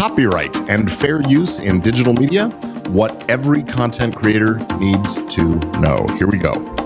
copyright and fair use in digital media, what every content creator needs to know. Here we go.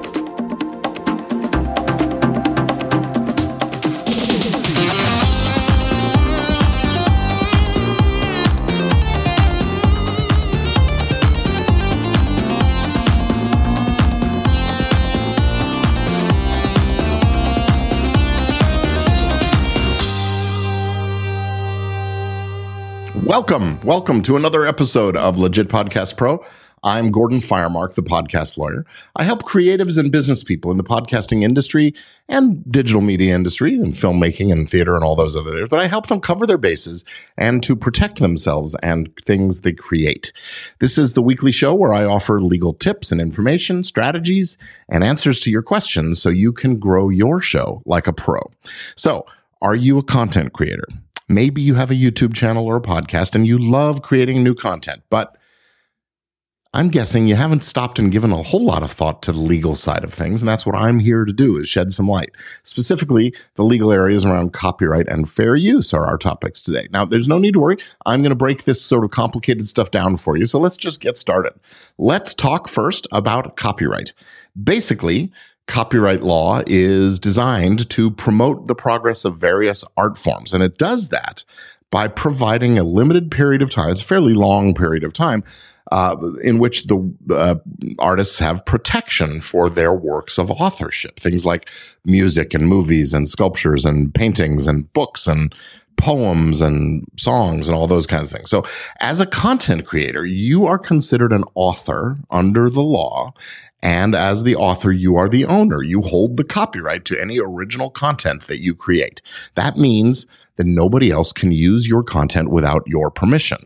Welcome, welcome to another episode of Legit Podcast Pro. I'm Gordon Firemark, the podcast lawyer. I help creatives and business people in the podcasting industry and digital media industry and filmmaking and theater and all those other areas, but I help them cover their bases and to protect themselves and things they create. This is the weekly show where I offer legal tips and information, strategies, and answers to your questions so you can grow your show like a pro. So, are you a content creator? Maybe you have a YouTube channel or a podcast and you love creating new content, but I'm guessing you haven't stopped and given a whole lot of thought to the legal side of things, and that's what I'm here to do is shed some light. Specifically, the legal areas around copyright and fair use are our topics today. Now, there's no need to worry. I'm going to break this sort of complicated stuff down for you, so let's just get started. Let's talk first about copyright. Basically, copyright law is designed to promote the progress of various art forms. And it does that by providing a limited period of time, it's a fairly long period of time, uh, in which the uh, artists have protection for their works of authorship. Things like music and movies and sculptures and paintings and books and poems and songs and all those kinds of things. So, as a content creator, you are considered an author under the law. And as the author, you are the owner. You hold the copyright to any original content that you create. That means that nobody else can use your content without your permission.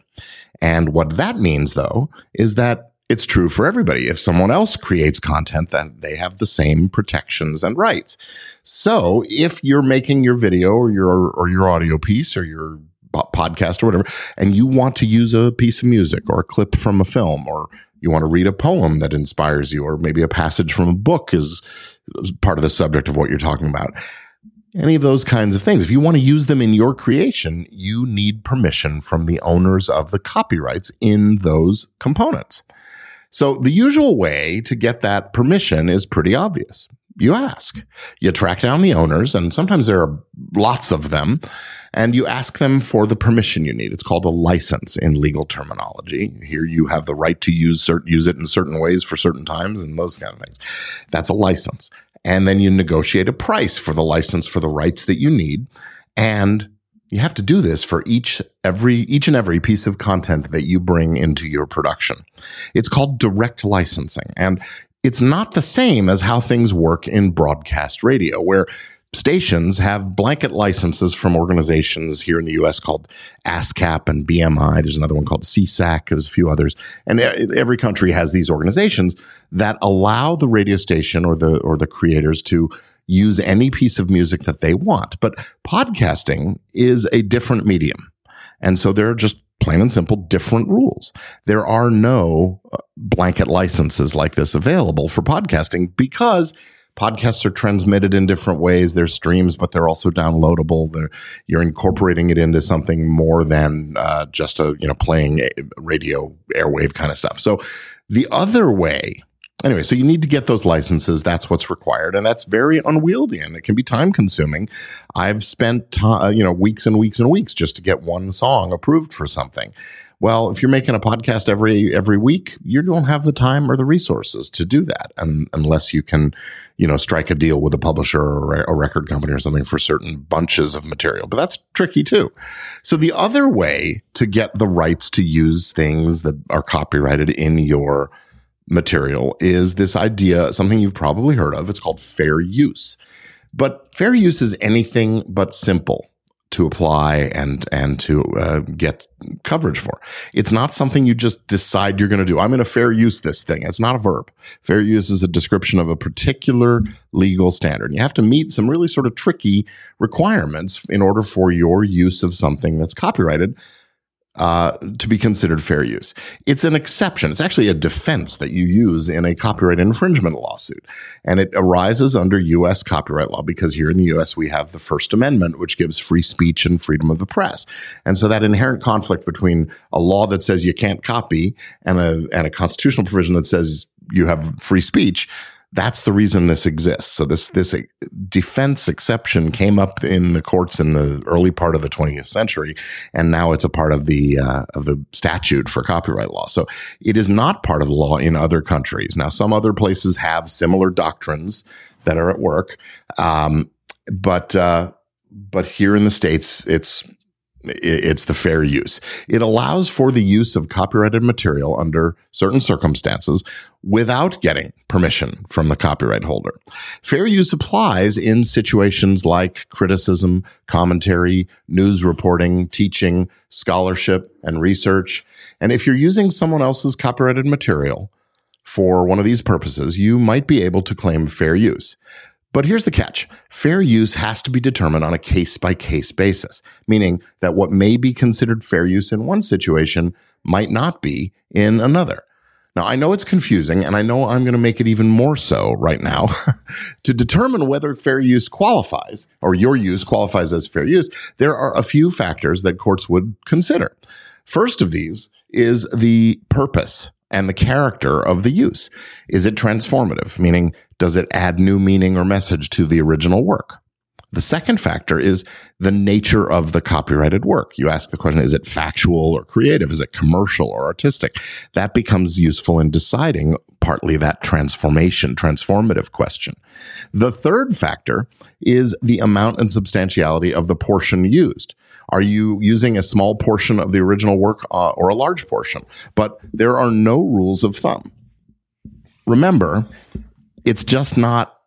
And what that means, though, is that it's true for everybody. If someone else creates content, then they have the same protections and rights. So if you're making your video or your or your audio piece or your podcast or whatever, and you want to use a piece of music or a clip from a film or you want to read a poem that inspires you, or maybe a passage from a book is part of the subject of what you're talking about. Any of those kinds of things. If you want to use them in your creation, you need permission from the owners of the copyrights in those components. So the usual way to get that permission is pretty obvious you ask. You track down the owners, and sometimes there are lots of them, and you ask them for the permission you need. It's called a license in legal terminology. Here you have the right to use cert- use it in certain ways for certain times and those kind of things. That's a license. And then you negotiate a price for the license for the rights that you need. And you have to do this for each every each and every piece of content that you bring into your production. It's called direct licensing and it's not the same as how things work in broadcast radio, where stations have blanket licenses from organizations here in the US called ASCAP and BMI. There's another one called SESAC. There's a few others. And every country has these organizations that allow the radio station or the, or the creators to use any piece of music that they want. But podcasting is a different medium. And so there are just plain and simple different rules. There are no uh, blanket licenses like this available for podcasting because podcasts are transmitted in different ways. They're streams, but they're also downloadable. They're, you're incorporating it into something more than uh, just a you know playing radio airwave kind of stuff. So the other way anyway, so you need to get those licenses. That's what's required, and that's very unwieldy, and it can be time consuming. I've spent t- uh, you know weeks and weeks and weeks just to get one song approved for something. Well, if you're making a podcast every every week, you don't have the time or the resources to do that, and unless you can, you know, strike a deal with a publisher or a record company or something for certain bunches of material. But that's tricky too. So the other way to get the rights to use things that are copyrighted in your material is this idea, something you've probably heard of. It's called fair use. But fair use is anything but simple to apply and and to uh, get coverage for. It's not something you just decide you're going to do. I'm going to fair use this thing. It's not a verb. Fair use is a description of a particular legal standard. And you have to meet some really sort of tricky requirements in order for your use of something that's copyrighted uh, to be considered fair use. It's an exception. It's actually a defense that you use in a copyright infringement lawsuit. And it arises under U.S. copyright law because here in the U.S. we have the First Amendment, which gives free speech and freedom of the press. And so that inherent conflict between a law that says you can't copy and a, and a constitutional provision that says you have free speech that's the reason this exists. So this this defense exception came up in the courts in the early part of the 20th century, and now it's a part of the uh, of the statute for copyright law. So it is not part of the law in other countries. Now, some other places have similar doctrines that are at work, um, but uh, but here in the states, it's it's the fair use. It allows for the use of copyrighted material under certain circumstances without getting permission from the copyright holder. Fair use applies in situations like criticism, commentary, news reporting, teaching, scholarship, and research. And if you're using someone else's copyrighted material for one of these purposes, you might be able to claim fair use. But here's the catch fair use has to be determined on a case by case basis, meaning that what may be considered fair use in one situation might not be in another. Now, I know it's confusing, and I know I'm going to make it even more so right now. to determine whether fair use qualifies or your use qualifies as fair use, there are a few factors that courts would consider. First of these is the purpose and the character of the use. Is it transformative? Meaning, does it add new meaning or message to the original work? The second factor is the nature of the copyrighted work. You ask the question, is it factual or creative? Is it commercial or artistic? That becomes useful in deciding partly that transformation, transformative question. The third factor is the amount and substantiality of the portion used. Are you using a small portion of the original work uh, or a large portion? But there are no rules of thumb. Remember, it's just not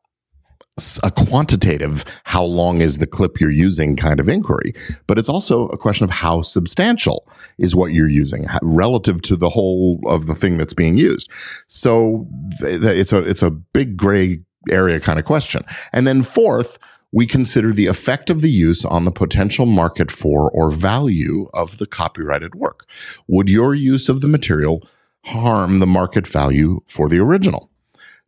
a quantitative how long is the clip you're using kind of inquiry but it's also a question of how substantial is what you're using relative to the whole of the thing that's being used so it's a it's a big gray area kind of question and then fourth we consider the effect of the use on the potential market for or value of the copyrighted work. Would your use of the material harm the market value for the original?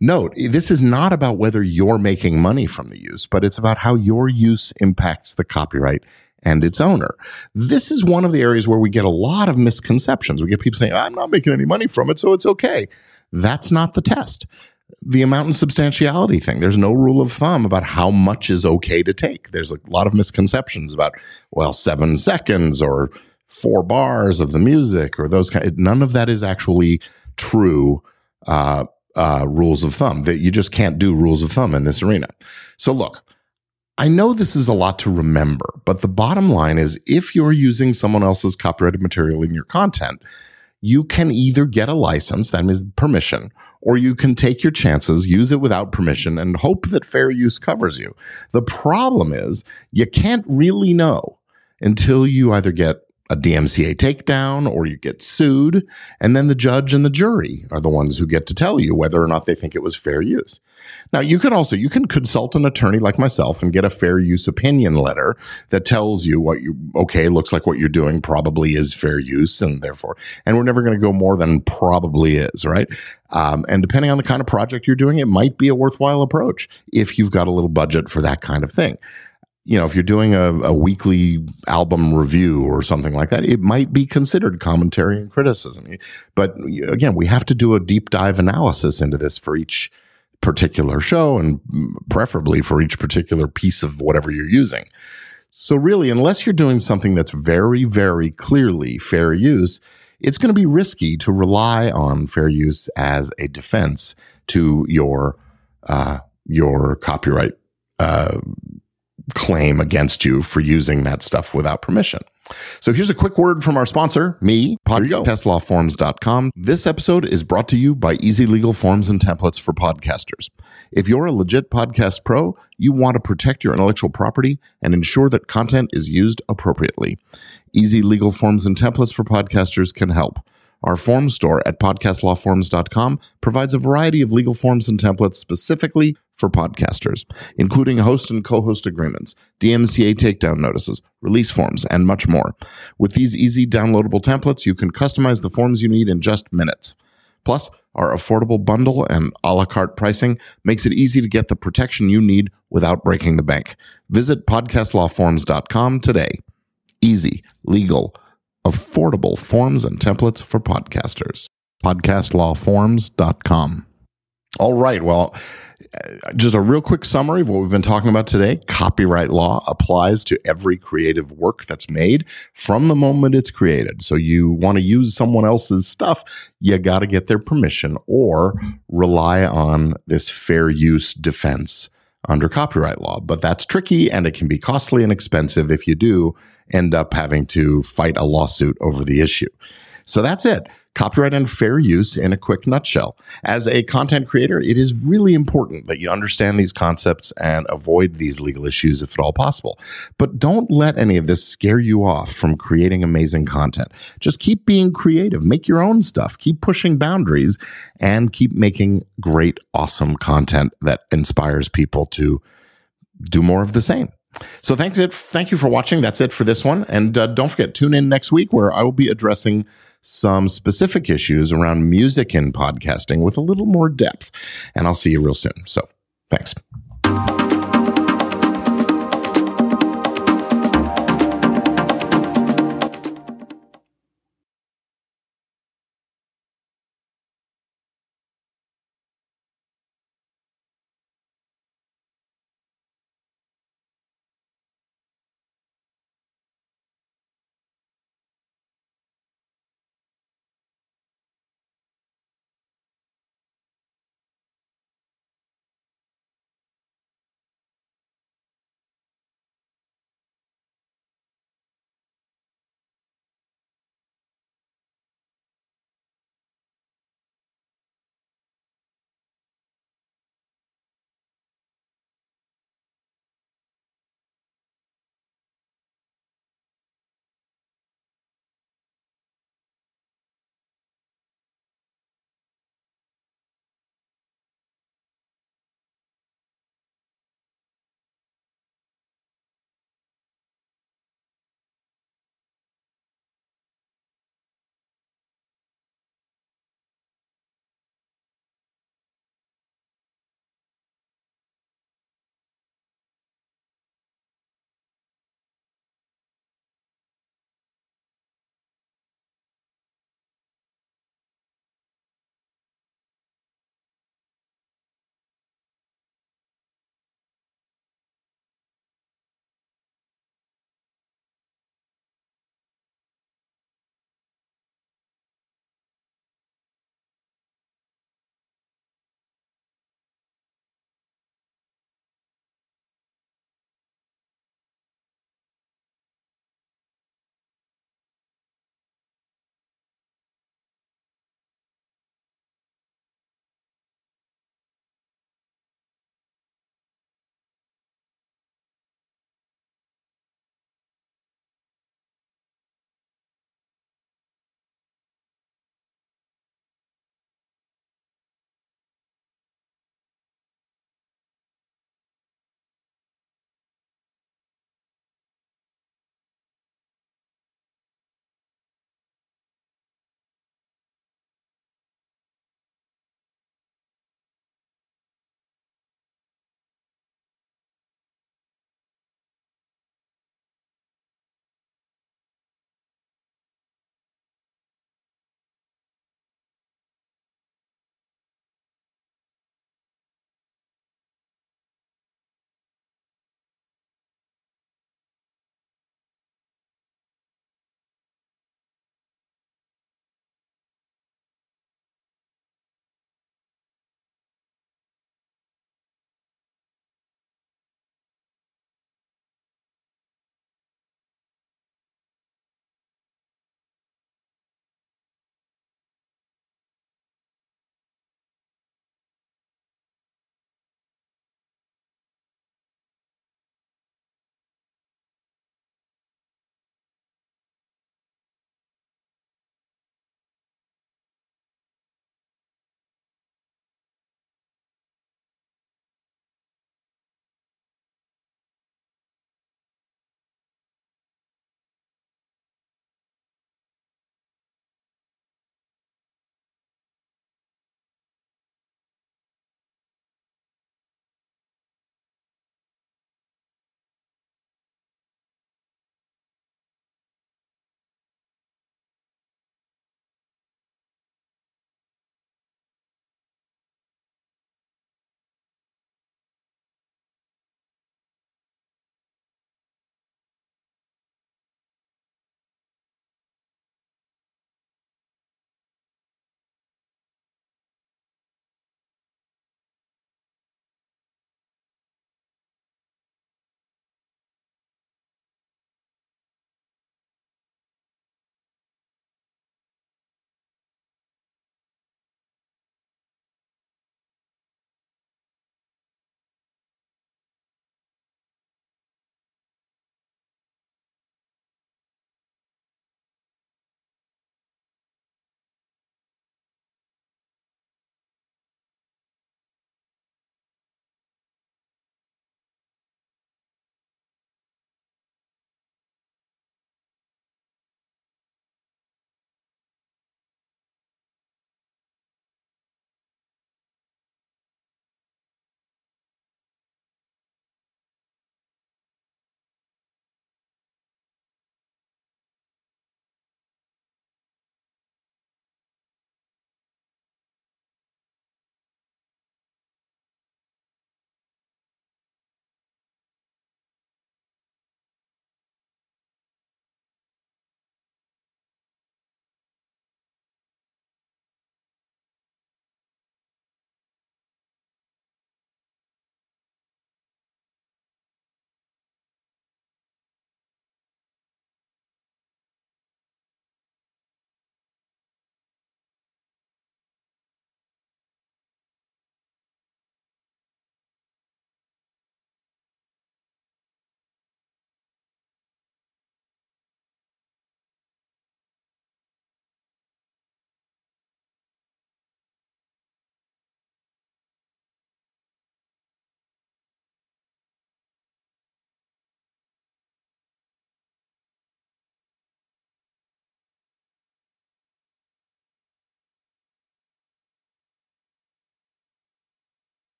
Note, this is not about whether you're making money from the use, but it's about how your use impacts the copyright and its owner. This is one of the areas where we get a lot of misconceptions. We get people saying, I'm not making any money from it, so it's okay. That's not the test the amount and substantiality thing. There's no rule of thumb about how much is okay to take. There's a lot of misconceptions about, well, seven seconds or four bars of the music or those kind. None of that is actually true uh, uh, rules of thumb. That you just can't do rules of thumb in this arena. So look. I know this is a lot to remember, but the bottom line is if you're using someone else's copyrighted material in your content, you can either get a license, that means permission, or you can take your chances, use it without permission, and hope that fair use covers you. The problem is you can't really know until you either get a DMCA takedown or you get sued. And then the judge and the jury are the ones who get to tell you whether or not they think it was fair use. Now, you can also, you can consult an attorney like myself and get a fair use opinion letter that tells you what you, okay, looks like what you're doing probably is fair use and therefore, and we're never going to go more than probably is, right? Um, and depending on the kind of project you're doing, it might be a worthwhile approach if you've got a little budget for that kind of thing you know, if you're doing a, a, weekly album review or something like that, it might be considered commentary and criticism. But again, we have to do a deep dive analysis into this for each particular show and preferably for each particular piece of whatever you're using. So really, unless you're doing something that's very, very clearly fair use, it's going to be risky to rely on fair use as a defense to your, uh, your copyright, uh, claim against you for using that stuff without permission. So here's a quick word from our sponsor, me, podcastlawforms.com. This episode is brought to you by Easy Legal Forms and Templates for Podcasters. If you're a legit podcast pro, you want to protect your intellectual property and ensure that content is used appropriately. Easy Legal Forms and Templates for Podcasters can help. Our form store at podcastlawforms.com provides a variety of legal forms and templates specifically for podcasters, including host and co host agreements, DMCA takedown notices, release forms, and much more. With these easy downloadable templates, you can customize the forms you need in just minutes. Plus, our affordable bundle and a la carte pricing makes it easy to get the protection you need without breaking the bank. Visit podcastlawforms.com today. Easy, legal, affordable forms and templates for podcasters. Podcastlawforms.com. All right. Well, uh, just a real quick summary of what we've been talking about today. Copyright law applies to every creative work that's made from the moment it's created. So you want to use someone else's stuff, you got to get their permission or rely on this fair use defense under copyright law. But that's tricky and it can be costly and expensive if you do end up having to fight a lawsuit over the issue. So that's it copyright and fair use in a quick nutshell. As a content creator, it is really important that you understand these concepts and avoid these legal issues if at all possible. But don't let any of this scare you off from creating amazing content. Just keep being creative, make your own stuff, keep pushing boundaries, and keep making great, awesome content that inspires people to do more of the same. So thanks it. Thank you for watching. That's it for this one. And uh, don't forget, tune in next week where I will be addressing some specific issues around music and podcasting with a little more depth. And I'll see you real soon. So thanks.